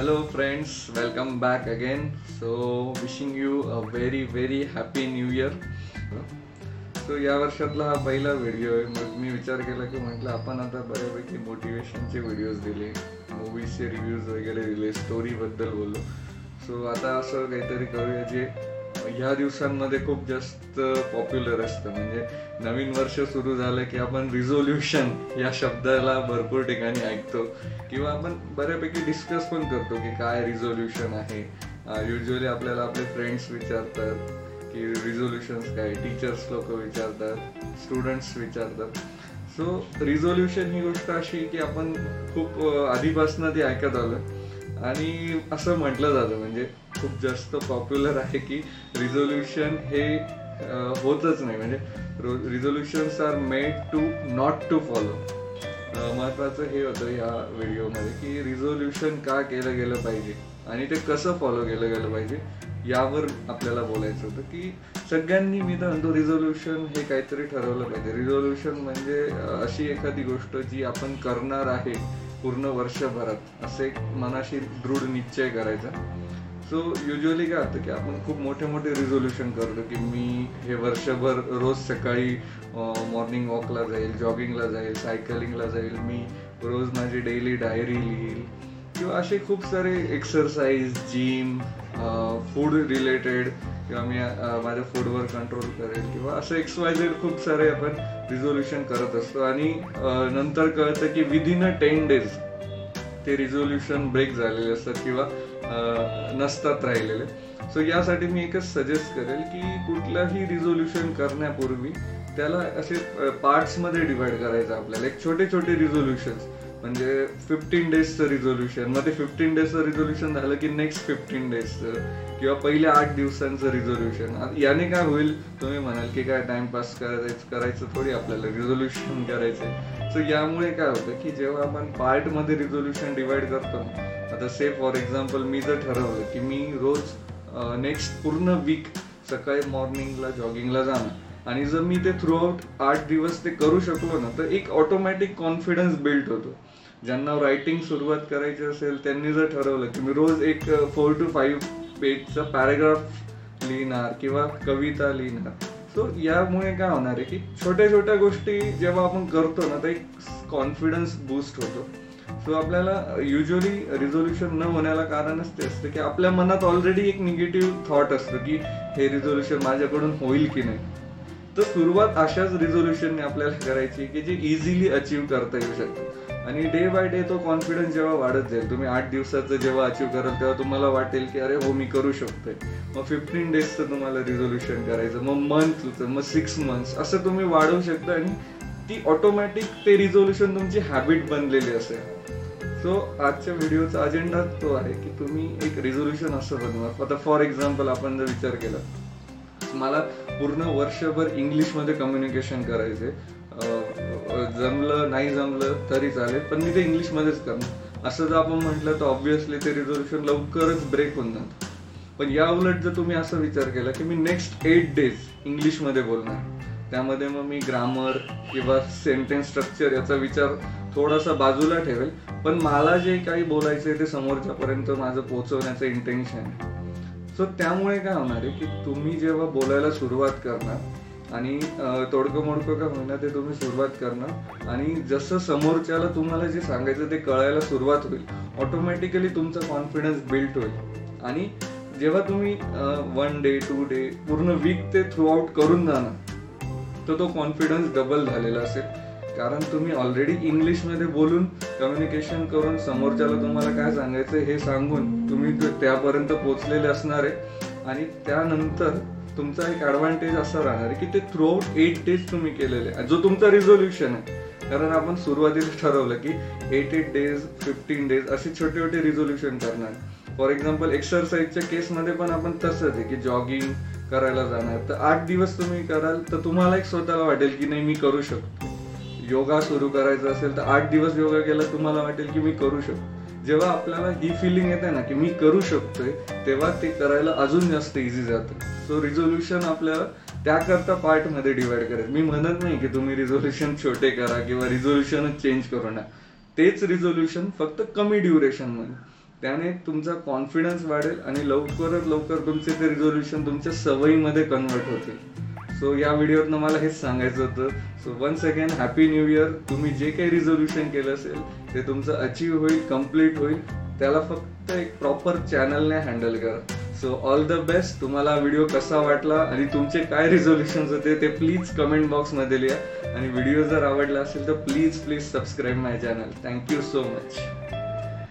Hello friends welcome back again so wishing you a very very happy new year so या वर्षातला हा पहिला video आहे. मग मी विचार केला की म्हटलं आपण आता बऱ्यापैकी मोटिवेशनचे व्हिडिओज दिले मूवीजचे रिव्ह्यूज वगैरे दिले स्टोरीबद्दल बोललो. सो आता असं काहीतरी करूया जे ह्या दिवसांमध्ये खूप जास्त पॉप्युलर असतं. म्हणजे नवीन वर्ष सुरू झालं की आपण रिझोल्युशन या शब्दाला भरपूर ठिकाणी ऐकतो. किंवा आपण बऱ्यापैकी डिस्कस पण करतो की काय रिझोल्युशन आहे. युजली आपल्याला आपले फ्रेंड्स विचारतात की रिझोल्युशन्स काय? टीचर्स लोक विचारतात स्टुडंट्स विचारतात. सो रिझोल्युशन ही गोष्ट अशी की आपण खूप आधीपासून ती ऐकत आलो आणि असं म्हटलं जातं म्हणजे खूप जास्त पॉप्युलर आहे की रिझोल्युशन हे होतच नाही. म्हणजे resolutions are made to not to follow महत्वाचं हे होतं या व्हिडिओमध्ये की रिझोल्युशन का केलं गेलं पाहिजे आणि ते कसं फॉलो केलं गेलं पाहिजे यावर आपल्याला बोलायचं होतं की सगळ्यांनी मी तर म्हणतो रिझोल्युशन हे काहीतरी ठरवलं पाहिजे. रिझोल्युशन म्हणजे अशी एखादी गोष्ट जी आपण करणार आहे पूर्ण वर्षभरात असे मनाशी दृढ निश्चय करायचा. सो युजली काय होतं की आपण खूप मोठे मोठे रिझोल्युशन करतो की मी हे वर्षभर रोज सकाळी मॉर्निंग वॉकला जाईल जॉगिंगला जाईल सायकलिंगला जाईल मी रोज माझी डेली डायरी लिहील. किंवा असे खूप सारे एक्सरसाइज जिम फूड रिलेटेड किंवा मी माझ्या फूडवर कंट्रोल करेल किंवा असं एक्स वाय झेड खूप सारे आपण रिझोल्युशन करत असतो. आणि नंतर कळतं की विदिन अ टेन डेज ते रिझोल्युशन ब्रेक झालेले असतात किंवा नसतात राहिलेले. सो यासाठी मी एकच सजेस्ट करेल की कुठलंही रिझोल्युशन करण्यापूर्वी त्याला असे पार्ट्समध्ये डिवाइड करायचं आपल्याला. एक छोटे छोटे रिझोल्युशन्स म्हणजे फिफ्टीन डेजचं रिझोल्युशन मग ते फिफ्टीन डेजचं रिझोल्युशन झालं की नेक्स्ट फिफ्टीन डेजचं किंवा पहिल्या आठ दिवसांचं रिझोल्युशन याने काय होईल? तुम्ही म्हणाल की काय टाइमपास करायचं करायचं थोडी आपल्याला रिझोल्युशन करायचं सो यामुळे काय होतं की जेव्हा आपण पार्टमध्ये रिझोल्युशन डिवाइड करतो आता से फॉर एक्झाम्पल मी जर ठरवलं की मी रोज नेक्स्ट पूर्ण वीक सकाळी मॉर्निंगला जॉगिंगला जाणं आणि जर मी ते थ्रू आउट आठ दिवस ते करू शकलो ना तर एक ऑटोमॅटिक कॉन्फिडन्स बिल्ड होतो. ज्यांना रायटिंग सुरुवात करायची असेल त्यांनी जर ठरवलं की मी रोज एक फोर टू फाईव्ह पेजचा पॅराग्राफ लिहिणार किंवा कविता लिहिणार. सो यामुळे काय होणार आहे की छोट्या छोट्या गोष्टी जेव्हा आपण करतो ना तर एक कॉन्फिडन्स बूस्ट होतो. सो आपल्याला युजली रिझोल्युशन न होण्याला कारणच ते असतं की आपल्या मनात ऑलरेडी एक निगेटिव्ह थॉट असतो की हे रिझोल्युशन माझ्याकडून होईल की नाही. तर सुरुवात अशाच रिझोल्युशनने आपल्याला करायची की जी इझिली अचीव्ह करता येऊ शकते. आणि डे बाय डे तो कॉन्फिडन्स जेव्हा वाढत जाईल तुम्ही आठ दिवसाचं जेव्हा अचीव्ह कराल तेव्हा तुम्हाला वाटेल की अरे हो मी करू शकतोय. मग फिफ्टीन डेजचं तुम्हाला रिझोल्युशन करायचं मग मंथचं मग सिक्स मंथ्स असं तुम्ही वाढवू शकता आणि ती ऑटोमॅटिक ते रिझोल्युशन तुमची हॅबिट बनलेली असेल. सो आजच्या व्हिडिओचा अजेंडा तो आहे की तुम्ही एक रिझोल्युशन असं बनवा. आता फॉर एक्झाम्पल आपण जर विचार केला मला पूर्ण वर्षभर इंग्लिशमध्ये कम्युनिकेशन करायचे. जमलं नाही जमलं तरी चालेल पण मी ते इंग्लिशमध्येच करणार. असं जर आपण म्हटलं तर ऑब्विसली ते रिझोल्युशन लवकरच ब्रेक होऊन जातं. पण या उलट जर तुम्ही असा विचार केला की मी नेक्स्ट एट डेज इंग्लिशमध्ये बोलणार. त्यामध्ये मग मी ग्रामर किंवा सेंटेन्स स्ट्रक्चर याचा विचार थोडासा बाजूला ठेवेल. पण मला जे काही बोलायचं आहे ते समोरच्यापर्यंत माझं पोहोचवण्याचं इंटेन्शन आहे. सो त्यामुळे काय होणार आहे की तुम्ही जेव्हा बोलायला सुरुवात करणार आणि तोडकं मोडकं का होईना ते तुम्ही सुरुवात करणार आणि जसं समोरच्याला तुम्हाला जे सांगायचं ते कळायला सुरुवात होईल ऑटोमॅटिकली तुमचा कॉन्फिडन्स बिल्ट होईल. आणि जेव्हा तुम्ही वन डे टू डे पूर्ण वीक ते थ्रू आउट करून जाणार तर तो कॉन्फिडन्स डबल झालेला असेल. कारण तुम्ही ऑलरेडी इंग्लिशमध्ये बोलून कम्युनिकेशन करून समोरच्याला तुम्हाला काय सांगायचं हे सांगून तुम्ही त्यापर्यंत पोचलेले असणार आहे. आणि त्यानंतर तुमचा एक ऍडव्हान्टेज असा राहणार आहे की ते थ्रू आउट एट डेज तुम्ही केलेले आहे. जो तुमचा रिझोल्युशन आहे. कारण आपण सुरुवातीला ठरवलं की eight eight days fifteen days असे छोटे छोटे रिझोल्युशन करणार. फॉर एक्झाम्पल एक्सरसाइजच्या केसमध्ये पण आपण तसंच आहे की जॉगिंग करायला जाणार. तर आठ दिवस तुम्ही कराल तर तुम्हाला एक स्वतःला वाटेल की नाही मी करू शकतो. योगा सुरू करायचा असेल तर आठ दिवस योगा केला तुम्हाला वाटेल की मी करू शकतो. जेव्हा आपल्याला ही फिलिंग येते ना की मी करू शकतोय तेव्हा ते करायला अजून जास्त इझी जातं. सो रिझोल्युशन आपल्याला त्याकरता पार्टमध्ये डिवाइड करायचं मी म्हणत नाही की तुम्ही रिझोल्युशन छोटे करा किंवा रिझोल्युशनच चेंज करू नका. तेच रिझोल्युशन फक्त कमी ड्युरेशनमध्ये. त्याने तुमचा कॉन्फिडन्स वाढेल आणि लवकरात लवकर तुमचे ते रिझोल्युशन तुमच्या सवयीमध्ये कन्वर्ट होतील. सो या व्हिडिओतनं मला हेच सांगायचं होतं. So once again happy new year तुम्ही जे काही रिझोल्युशन केलं असेल ते तुमचं अचीव होईल कंप्लीट होईल. त्याला फक्त एक प्रॉपर चॅनलने हँडल करा. सो ऑल द बेस्ट तुम्हाला व्हिडिओ कसा वाटला आणि तुमचे काय रिझोल्युशन होते ते प्लीज कमेंट बॉक्समध्ये लिहा. आणि व्हिडिओ जर आवडला असेल तर please please subscribe my channel thank you so much